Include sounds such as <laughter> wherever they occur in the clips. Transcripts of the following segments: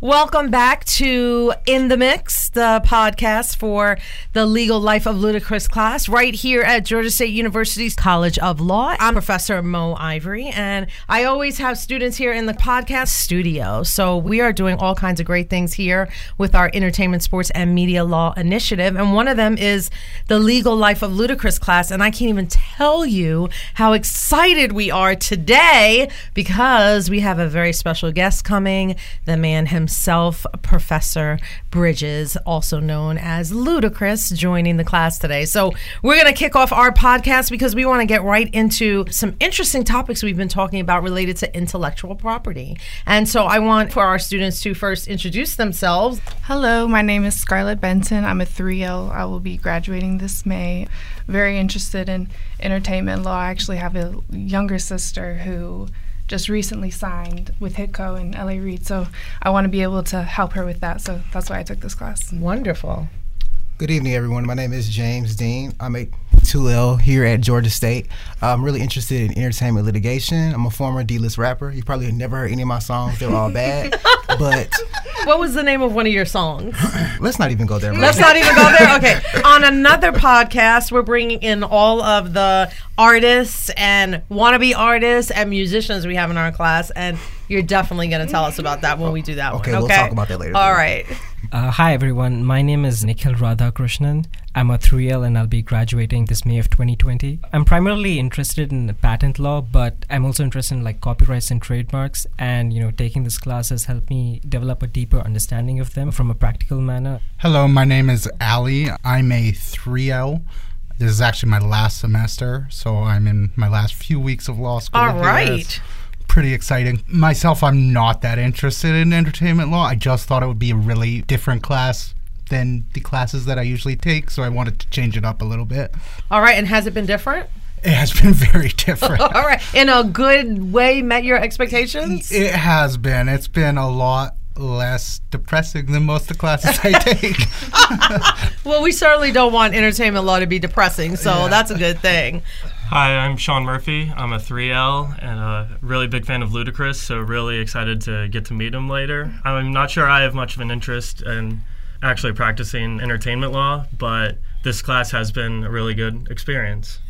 Welcome back to In the Mix, the podcast for the Legal Life of Ludacris class, right here at Georgia State University's College of Law. I'm Professor Mo Ivory, and I always have students here in the podcast studio. So we are doing all kinds of great things here with our Entertainment, Sports, and Media Law Initiative. And one of them is the Legal Life of Ludacris class. And I can't even tell you how excited we are today because we have a very special guest coming, the man himself himself, Professor Bridges, also known as Ludacris, joining the class today. So we're going to kick off our podcast because we want to get right into some interesting topics we've been talking about related to intellectual property. And so I want for our students to first introduce themselves. Hello, my name is Scarlett Benton. I'm a 3L. I will be graduating this May. Very interested in entertainment law. I actually have a younger sister who just recently signed with HitCo and LA Reid. So I want to be able to help her with that. So that's why I took this class. Wonderful. Good evening, everyone. My name is James Dean. I'm a 2L here at Georgia State. I'm really interested in entertainment litigation. I'm a former D-list rapper. You probably never heard any of my songs. They're all bad. <laughs> but what was the name of one of your songs? <clears throat> let's not even go there. Let's not even go there. <laughs> Okay. On another podcast, we're bringing in all of the artists and wannabe artists and musicians we have in our class, and you're definitely going to tell us about that when we do that okay, one. Okay, we'll talk about that later. All right. Uh, hi everyone, my name is Nikhil Radhakrishnan. I'm a 3L and I'll be graduating this May of 2020. I'm primarily interested in patent law, but I'm also interested in like copyrights and trademarks. And you know, taking this class has helped me develop a deeper understanding of them from a practical manner. Hello, my name is Ali. I'm a 3L. This is actually my last semester, so I'm in my last few weeks of law school. All right pretty exciting. Myself, I'm not that interested in entertainment law. I just thought it would be a really different class than the classes that I usually take, so I wanted to change it up a little bit. All right, and has it been different? It has been <laughs> very different. <laughs> All right, in a good way, met your expectations. It has been. It's been a lot less depressing than most of the classes I <laughs> take. well, we certainly don't want entertainment law to be depressing, so yeah. that's a good thing. Hi, I'm Sean Murphy. I'm a 3L and a really big fan of Ludacris, so really excited to get to meet him later. I'm not sure I have much of an interest in actually practicing entertainment law, but this class has been a really good experience.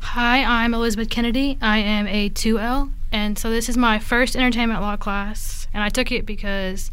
Hi, I'm Elizabeth Kennedy. I am a 2L, and so this is my first entertainment law class, and I took it because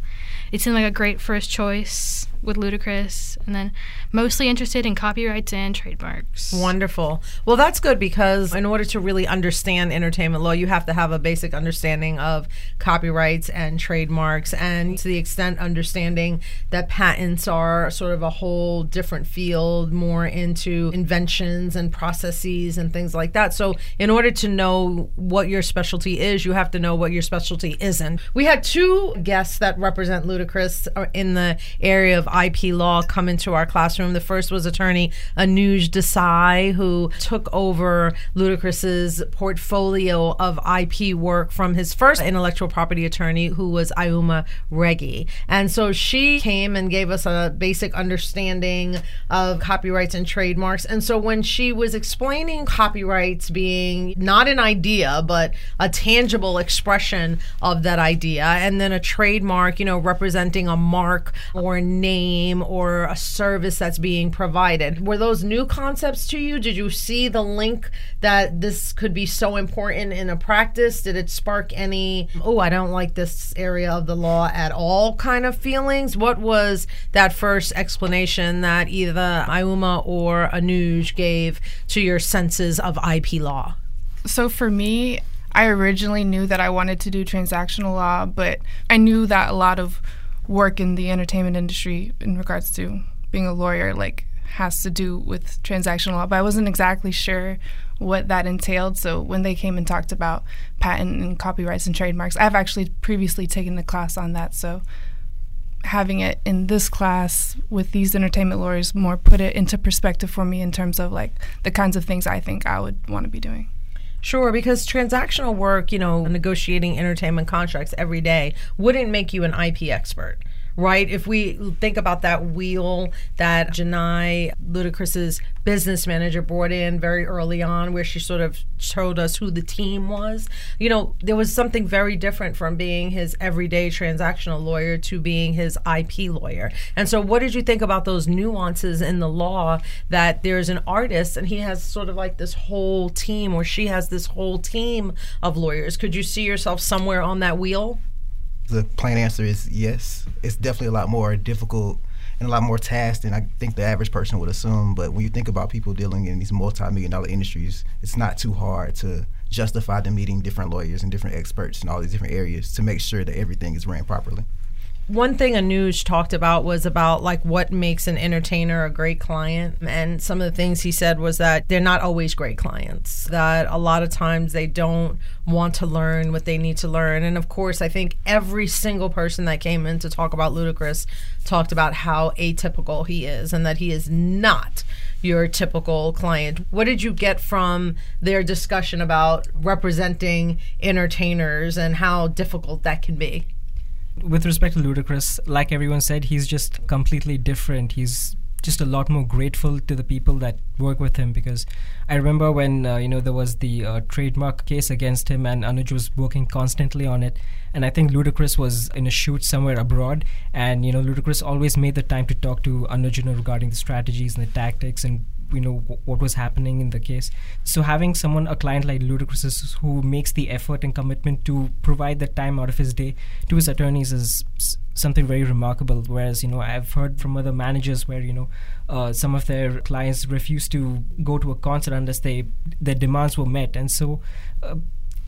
it seemed like a great first choice with Ludacris, and then mostly interested in copyrights and trademarks. Wonderful. Well, that's good because in order to really understand entertainment law, you have to have a basic understanding of copyrights and trademarks, and to the extent understanding that patents are sort of a whole different field, more into inventions and processes and things like that. So, in order to know what your specialty is, you have to know what your specialty isn't. We had two guests that represent Ludacris uh, in the area of IP law come into our classroom. The first was attorney Anuj Desai, who took over Ludacris's portfolio of IP work from his first intellectual property attorney, who was Ayuma Regi. And so she came and gave us a basic understanding of copyrights and trademarks. And so when she was explaining copyrights being not an idea, but a tangible expression of that idea, and then a trademark, you know, representing a mark or a name name or a service that's being provided. Were those new concepts to you? Did you see the link that this could be so important in a practice? Did it spark any, oh, I don't like this area of the law at all kind of feelings? What was that first explanation that either Ayuma or Anuj gave to your senses of IP law? So for me, I originally knew that I wanted to do transactional law, but I knew that a lot of work in the entertainment industry in regards to being a lawyer like has to do with transactional law, but I wasn't exactly sure what that entailed. So when they came and talked about patent and copyrights and trademarks, I've actually previously taken a class on that. So having it in this class with these entertainment lawyers more put it into perspective for me in terms of like the kinds of things I think I would want to be doing. Sure, because transactional work, you know, negotiating entertainment contracts every day wouldn't make you an IP expert right? If we think about that wheel that Janai, Ludacris's business manager, brought in very early on, where she sort of showed us who the team was, you know, there was something very different from being his everyday transactional lawyer to being his IP lawyer. And so, what did you think about those nuances in the law that there's an artist and he has sort of like this whole team, or she has this whole team of lawyers? Could you see yourself somewhere on that wheel? The plain answer is yes. It's definitely a lot more difficult and a lot more tasks than I think the average person would assume. But when you think about people dealing in these multi-million dollar industries, it's not too hard to justify them meeting different lawyers and different experts in all these different areas to make sure that everything is ran properly one thing Anuj talked about was about like what makes an entertainer a great client. And some of the things he said was that they're not always great clients, that a lot of times they don't want to learn what they need to learn. And of course, I think every single person that came in to talk about Ludacris talked about how atypical he is and that he is not your typical client. What did you get from their discussion about representing entertainers and how difficult that can be? With respect to Ludacris, like everyone said, he's just completely different. He's just a lot more grateful to the people that work with him because I remember when uh, you know there was the uh, trademark case against him and Anuj was working constantly on it and I think Ludacris was in a shoot somewhere abroad and you know Ludacris always made the time to talk to Anuj you know, regarding the strategies and the tactics and you know w- what was happening in the case. So having someone, a client like Ludacris, who makes the effort and commitment to provide the time out of his day to his attorneys is something very remarkable. Whereas you know I've heard from other managers where you know uh, some of their clients refuse to go to a concert unless they their demands were met, and so. Uh,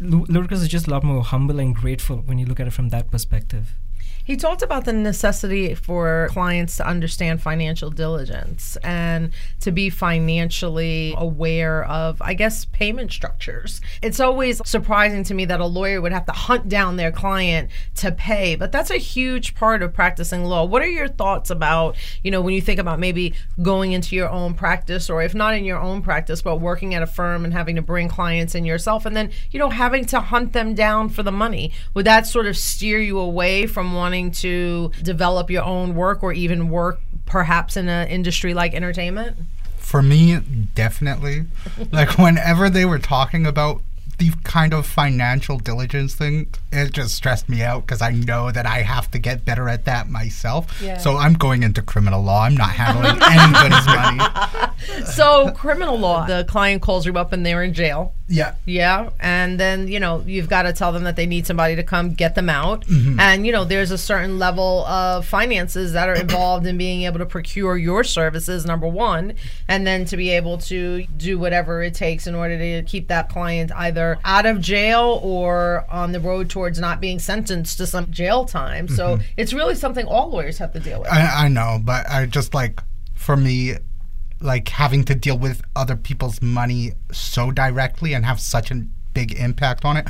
Ludacris is just a lot more humble and grateful when you look at it from that perspective. He talked about the necessity for clients to understand financial diligence and to be financially aware of, I guess, payment structures. It's always surprising to me that a lawyer would have to hunt down their client to pay, but that's a huge part of practicing law. What are your thoughts about, you know, when you think about maybe going into your own practice or if not in your own practice, but working at a firm and having to bring clients in yourself and then, you know, having to hunt them down for the money? Would that sort of steer you away from wanting? Wanting to develop your own work or even work perhaps in an industry like entertainment? For me, definitely. <laughs> like whenever they were talking about the kind of financial diligence thing, it just stressed me out because I know that I have to get better at that myself. Yeah. So I'm going into criminal law. I'm not handling <laughs> anybody's money. So criminal law, the client calls you up and they're in jail. Yeah. Yeah. And then, you know, you've got to tell them that they need somebody to come get them out. Mm-hmm. And, you know, there's a certain level of finances that are involved in being able to procure your services, number one, and then to be able to do whatever it takes in order to keep that client either out of jail or on the road towards not being sentenced to some jail time. So mm-hmm. it's really something all lawyers have to deal with. I, I know, but I just like, for me, like having to deal with other people's money so directly and have such a big impact on it.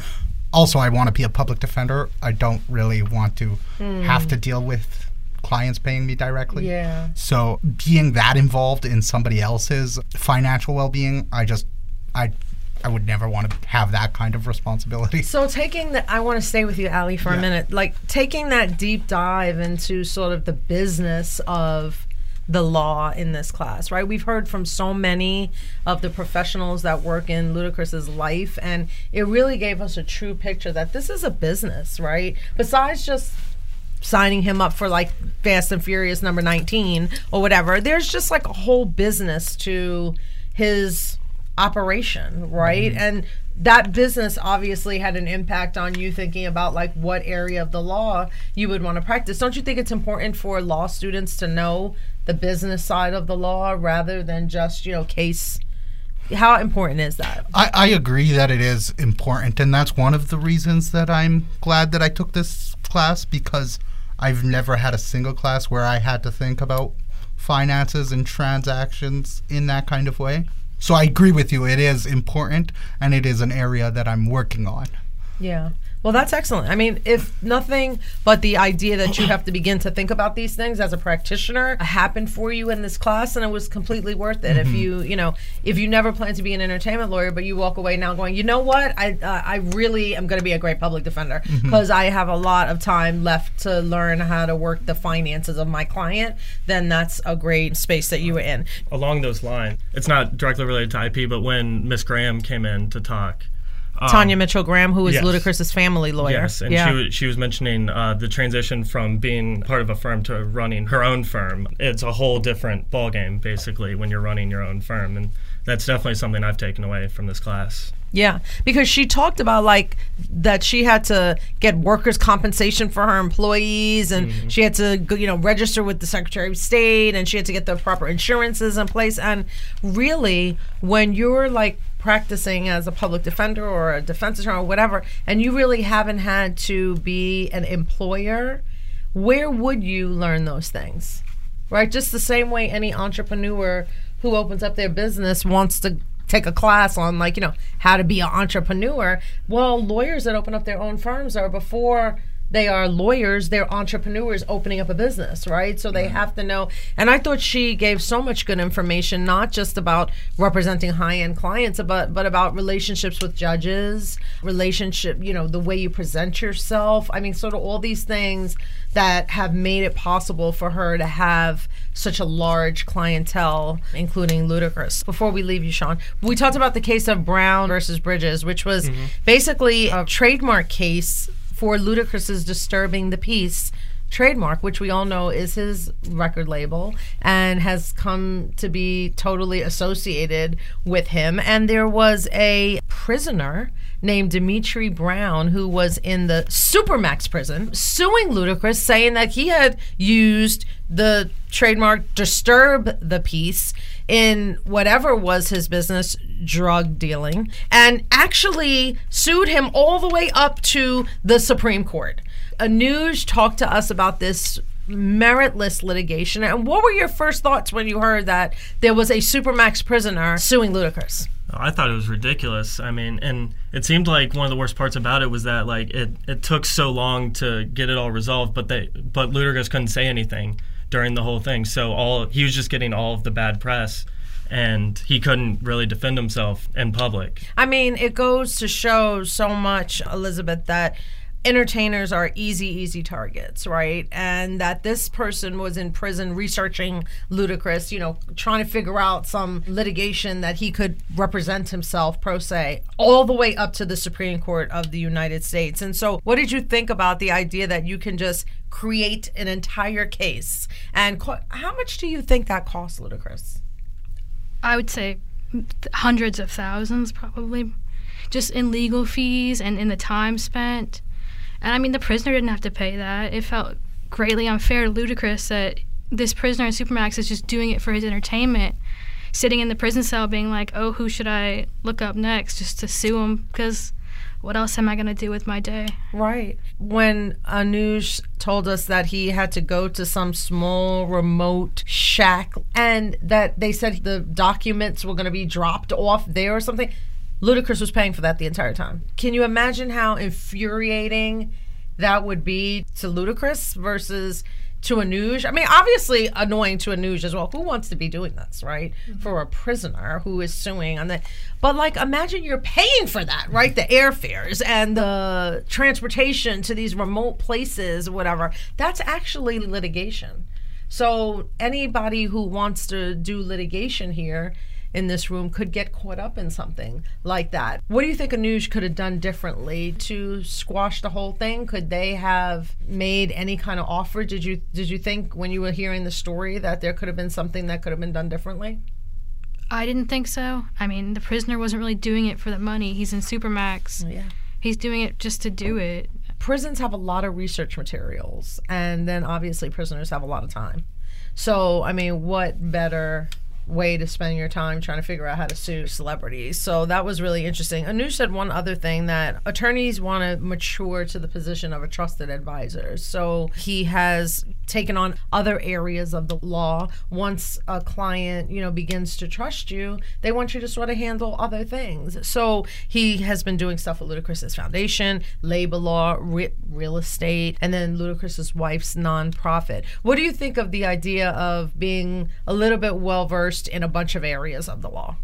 Also, I want to be a public defender. I don't really want to mm. have to deal with clients paying me directly. Yeah. So being that involved in somebody else's financial well-being, I just I I would never want to have that kind of responsibility. So taking that, I want to stay with you, Ali, for yeah. a minute. Like taking that deep dive into sort of the business of the law in this class, right? We've heard from so many of the professionals that work in Ludacris's life, and it really gave us a true picture that this is a business, right? Besides just signing him up for like Fast and Furious number 19 or whatever, there's just like a whole business to his operation, right? Mm-hmm. And that business obviously had an impact on you thinking about like what area of the law you would want to practice. Don't you think it's important for law students to know the business side of the law rather than just, you know, case how important is that? I, I agree that it is important and that's one of the reasons that I'm glad that I took this class because I've never had a single class where I had to think about finances and transactions in that kind of way. So I agree with you. It is important and it is an area that I'm working on. Yeah. Well, that's excellent. I mean, if nothing but the idea that you have to begin to think about these things as a practitioner happened for you in this class, and it was completely worth it. If you, you know, if you never plan to be an entertainment lawyer, but you walk away now going, you know what, I, uh, I really am going to be a great public defender because I have a lot of time left to learn how to work the finances of my client. Then that's a great space that you were in. Along those lines, it's not directly related to IP, but when Miss Graham came in to talk, Tanya Mitchell Graham, who is yes. Ludacris's family lawyer. Yes, and yeah. she, was, she was mentioning uh, the transition from being part of a firm to running her own firm. It's a whole different ballgame, basically, when you're running your own firm. And that's definitely something I've taken away from this class. Yeah, because she talked about like that she had to get workers' compensation for her employees, and she had to you know register with the Secretary of State, and she had to get the proper insurances in place. And really, when you're like practicing as a public defender or a defense attorney or whatever, and you really haven't had to be an employer, where would you learn those things? Right, just the same way any entrepreneur who opens up their business wants to take a class on like you know how to be an entrepreneur well lawyers that open up their own firms are before they are lawyers they're entrepreneurs opening up a business right? So they have to know. And i thought she gave so much good information not just about representing high-end clients but but about relationships with judges relationship you know the way you present yourself. I mean sort of all these things that have made it possible for her to have such a large clientele, including Ludacris. Before we leave you, Sean, we talked about the case of Brown versus Bridges, which was mm-hmm. basically a trademark case for Ludacris's disturbing the peace trademark, which we all know is his record label and has come to be totally associated with him. And there was a prisoner named Dimitri Brown who was in the Supermax prison suing Ludacris, saying that he had used the trademark disturb the peace in whatever was his business drug dealing and actually sued him all the way up to the Supreme Court. Anuj talked to us about this meritless litigation. And what were your first thoughts when you heard that there was a Supermax prisoner suing Ludacris? Oh, I thought it was ridiculous. I mean, and it seemed like one of the worst parts about it was that like it, it took so long to get it all resolved, but they but Ludacris couldn't say anything during the whole thing. So all he was just getting all of the bad press and he couldn't really defend himself in public. I mean, it goes to show so much, Elizabeth, that entertainers are easy, easy targets, right? And that this person was in prison researching Ludacris, you know, trying to figure out some litigation that he could represent himself pro se, all the way up to the Supreme Court of the United States. And so, what did you think about the idea that you can just create an entire case? And co- how much do you think that costs Ludacris? I would say hundreds of thousands, probably, just in legal fees and in the time spent. And I mean, the prisoner didn't have to pay that. It felt greatly unfair to Ludacris that this prisoner in Supermax is just doing it for his entertainment, sitting in the prison cell being like, oh, who should I look up next just to sue him? Because what else am I going to do with my day? Right. When Anuj told us that he had to go to some small remote shack and that they said the documents were going to be dropped off there or something, Ludacris was paying for that the entire time. Can you imagine how infuriating that would be to Ludacris versus to Anuj? I mean, obviously annoying to Anuj as well. Who wants to be doing this, right? Mm-hmm. For a prisoner who is suing on that. But like imagine you're paying for that, right? The airfares and the transportation to these remote places, whatever. That's actually litigation. So anybody who wants to do litigation here in this room could get caught up in something like that. What do you think Anuj could have done differently to squash the whole thing? Could they have made any kind of offer? Did you did you think when you were hearing the story that there could have been something that could have been done differently? I didn't think so. I mean, the prisoner wasn't really doing it for the money. He's in Supermax. Oh, yeah. He's doing it just to do oh. it. prisons have a lot of research materials and then obviously prisoners have a lot of time so i mean what better way to spend your time trying to figure out how to sue celebrities so that was really interesting Anuj said one other thing that attorneys want to mature to the position of a trusted advisor so he has taken on other areas of the law. Once a client, you know, begins to trust you, they want you to sort of handle other things. So he has been doing stuff with Ludacris's foundation, labor law, re- real estate, and then Ludacris's wife's nonprofit. What do you think of the idea of being a little bit well versed in a bunch of areas of the law?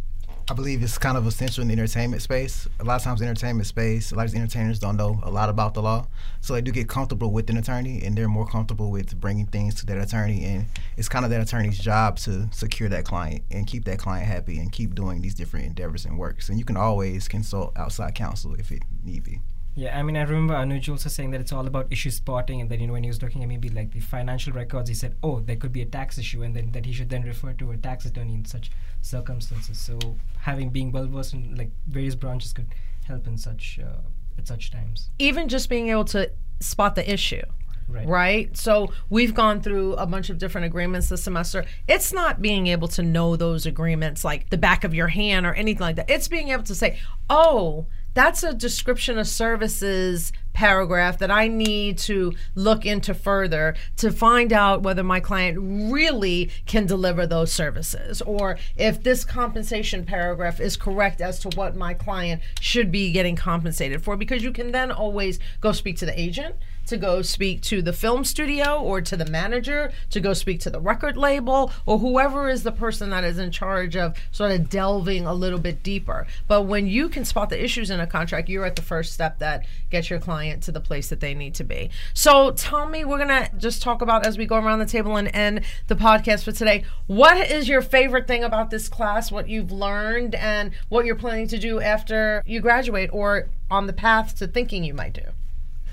I believe it's kind of essential in the entertainment space. A lot of times, in entertainment space, a lot of entertainers don't know a lot about the law, so they do get comfortable with an attorney, and they're more comfortable with bringing things to that attorney. And it's kind of that attorney's job to secure that client and keep that client happy and keep doing these different endeavors and works. And you can always consult outside counsel if it need be. Yeah, I mean, I remember Anuj also saying that it's all about issue spotting, and then you know when he was looking at maybe like the financial records, he said, "Oh, there could be a tax issue," and then that he should then refer to a tax attorney in such circumstances. So having being well versed in like various branches could help in such uh, at such times. Even just being able to spot the issue. Right. Right. So we've gone through a bunch of different agreements this semester. It's not being able to know those agreements like the back of your hand or anything like that. It's being able to say, oh, that's a description of services paragraph that I need to look into further to find out whether my client really can deliver those services or if this compensation paragraph is correct as to what my client should be getting compensated for because you can then always go speak to the agent to go speak to the film studio or to the manager, to go speak to the record label, or whoever is the person that is in charge of sort of delving a little bit deeper. But when you can spot the issues in a contract, you're at the first step that gets your client to the place that they need to be. So tell me, we're going to just talk about as we go around the table and end the podcast for today. What is your favorite thing about this class, what you've learned, and what you're planning to do after you graduate or on the path to thinking you might do?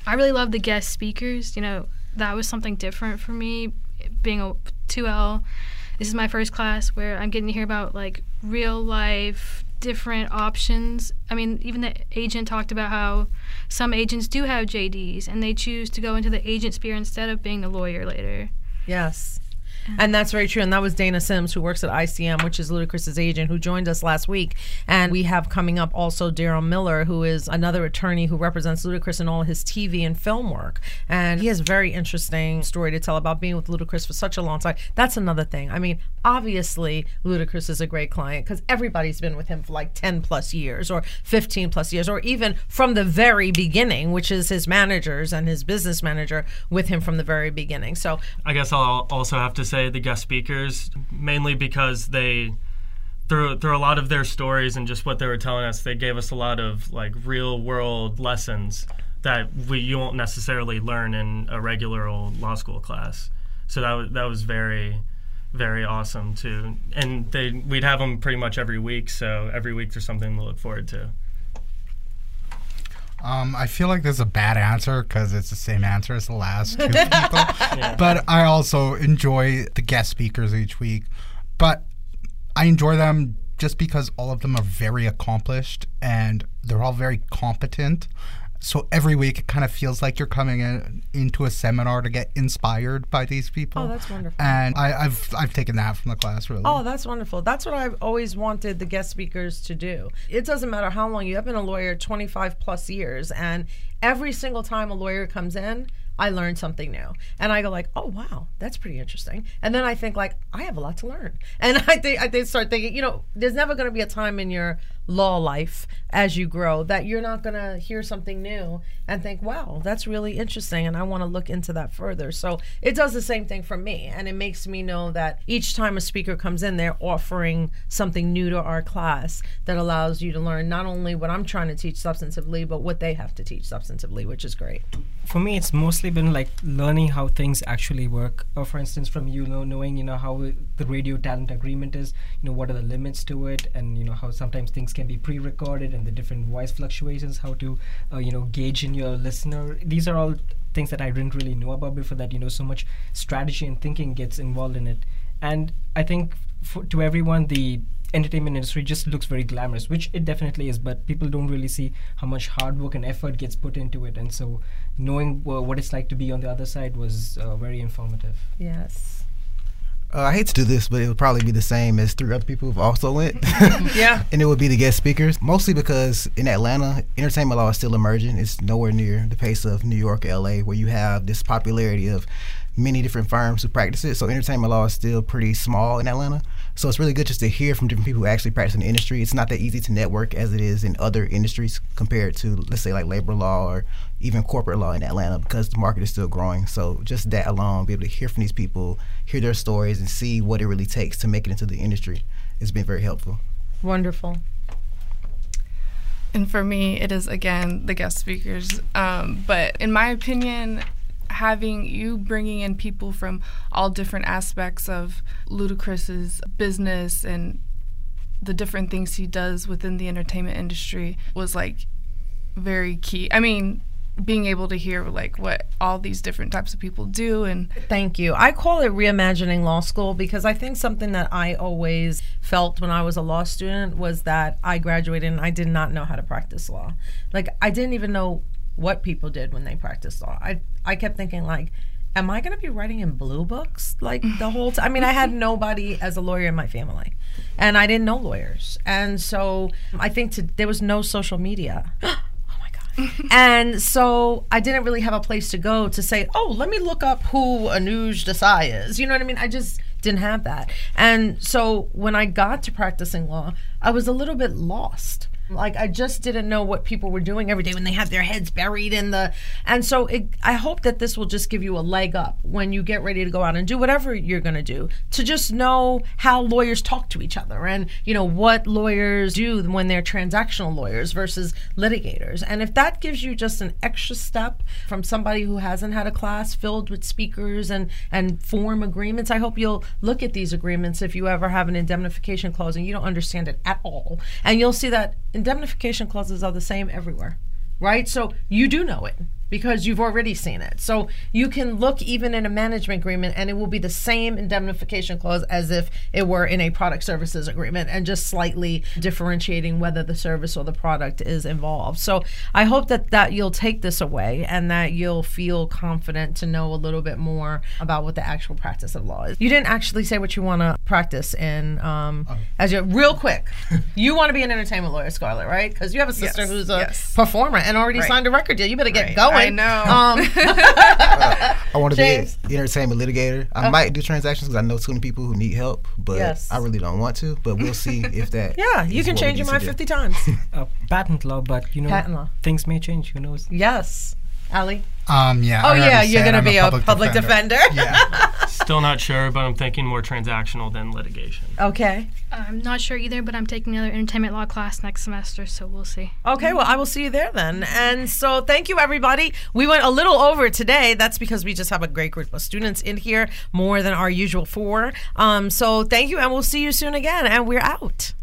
I really love the guest speakers. You know, that was something different for me being a 2L. This is my first class where I'm getting to hear about like real life different options. I mean, even the agent talked about how some agents do have JDs and they choose to go into the agent sphere instead of being a lawyer later. Yes. And that's very true. And that was Dana Sims, who works at ICM, which is Ludacris's agent, who joined us last week. And we have coming up also Daryl Miller, who is another attorney who represents Ludacris in all his TV and film work. And he has a very interesting story to tell about being with Ludacris for such a long time. That's another thing. I mean, obviously, Ludacris is a great client because everybody's been with him for like 10 plus years or 15 plus years, or even from the very beginning, which is his managers and his business manager with him from the very beginning. So I guess I'll also have to say the guest speakers, mainly because they through through a lot of their stories and just what they were telling us, they gave us a lot of like real world lessons that we you won't necessarily learn in a regular old law school class. So that was that was very very awesome too. And they we'd have them pretty much every week, so every week there's something to look forward to. Um, I feel like this is a bad answer because it's the same answer as the last two <laughs> people. But I also enjoy the guest speakers each week. But I enjoy them just because all of them are very accomplished and they're all very competent. So every week it kind of feels like you're coming in, into a seminar to get inspired by these people. Oh, that's wonderful. And I, I've I've taken that from the class really. Oh, that's wonderful. That's what I've always wanted the guest speakers to do. It doesn't matter how long you have been a lawyer 25 plus years and every single time a lawyer comes in, I learn something new. And I go like, "Oh, wow, that's pretty interesting." And then I think like, "I have a lot to learn." <laughs> And I think I think start thinking, you know, there's never going to be a time in your law life as you grow that you're not going to hear something new and think, wow, that's really interesting. And I want to look into that further. So it does the same thing for me. And it makes me know that each time a speaker comes in, they're offering something new to our class that allows you to learn not only what I'm trying to teach substantively, but what they have to teach substantively, which is great. For me, it's mostly been like learning how things actually work. Or for instance, from you know knowing you know how the radio talent agreement is, you know what are the limits to it, and you know how sometimes things can be pre-recorded and the different voice fluctuations, how to uh, you know gauge in your listener. These are all things that I didn't really know about before. That you know so much strategy and thinking gets involved in it, and I think for, to everyone the entertainment industry just looks very glamorous, which it definitely is, but people don't really see how much hard work and effort gets put into it. And so, knowing uh, what it's like to be on the other side was uh, very informative. Yes. Uh, I hate to do this, but it would probably be the same as three other people who've also went. <laughs> Yeah. and it would be the guest speakers, mostly because in Atlanta, entertainment law is still emerging. It's nowhere near the pace of New York, LA, where you have this popularity of many different firms who practice it. So entertainment law is still pretty small in Atlanta. So it's really good just to hear from different people who actually practice in the industry. It's not that easy to network as it is in other industries compared to, let's say, like labor law or even corporate law in Atlanta because the market is still growing. So just that alone, be able to hear from these people, hear their stories, and see what it really takes to make it into the industry has been very helpful. Wonderful. And for me, it is again the guest speakers. Um, but in my opinion, having you bringing in people from all different aspects of Ludacris's business and the different things he does within the entertainment industry was like very key. I mean, being able to hear like what all these different types of people do and Thank you. I call it reimagining law school because I think something that I always felt when I was a law student was that I graduated and I did not know how to practice law. Like I didn't even know what people did when they practiced law. I I kept thinking like am I going to be writing in blue books like the whole time? I mean, I had <laughs> nobody as a lawyer in my family, and I didn't know lawyers, and so I think to, there was no social media. <gasps> oh my god! <laughs> and so I didn't really have a place to go to say, oh, let me look up who Anuj Desai is. You know what I mean? I just didn't have that, and so when I got to practicing law, I was a little bit lost. Like I just didn't know what people were doing every day when they have their heads buried in the and so it, I hope that this will just give you a leg up when you get ready to go out and do whatever you're going to do to just know how lawyers talk to each other and you know what lawyers do when they're transactional lawyers versus litigators. And if that gives you just an extra step from somebody who hasn't had a class filled with speakers and and form agreements I hope you'll look at these agreements if you ever have an indemnification clause and you don't understand it at all. And you'll see that indemnification clauses are the same everywhere, right? So you do know it because you've already seen it. So you can look even in a management agreement and it will be the same indemnification clause as if it were in a product services agreement and just slightly differentiating whether the service or the product is involved. So I hope that that you'll take this away and that you'll feel confident to know a little bit more about what the actual practice of law is. You didn't actually say what you want to practice in um, as you real quick. <laughs> you want to be an entertainment lawyer, Scarlett, right? Because you have a sister Yes, who's a yes. performer and already Right. signed a record deal. You better get Right. going. I know. Um, <laughs> I want to James? be an entertainment litigator. I might do transactions because I know too many people who need help, but Yes. I really don't want to. But we'll see <laughs> if that. yeah, you is can change your mind 50 times. Uh, patent law, but you know, Patent law. things may change. Who knows? yes. Ali? Um, yeah. Oh, yeah, you're going to be a public, defender. <laughs> Yeah. Still not sure, but I'm thinking more transactional than litigation. okay. I'm not sure either, but I'm taking another entertainment law class next semester, so we'll see. Okay, well, I will see you there then. And so, thank you, everybody. We went a little over today. That's because we just have a great group of students in here, more than our usual four. Um, so, thank you, and we'll see you soon again. And we're out.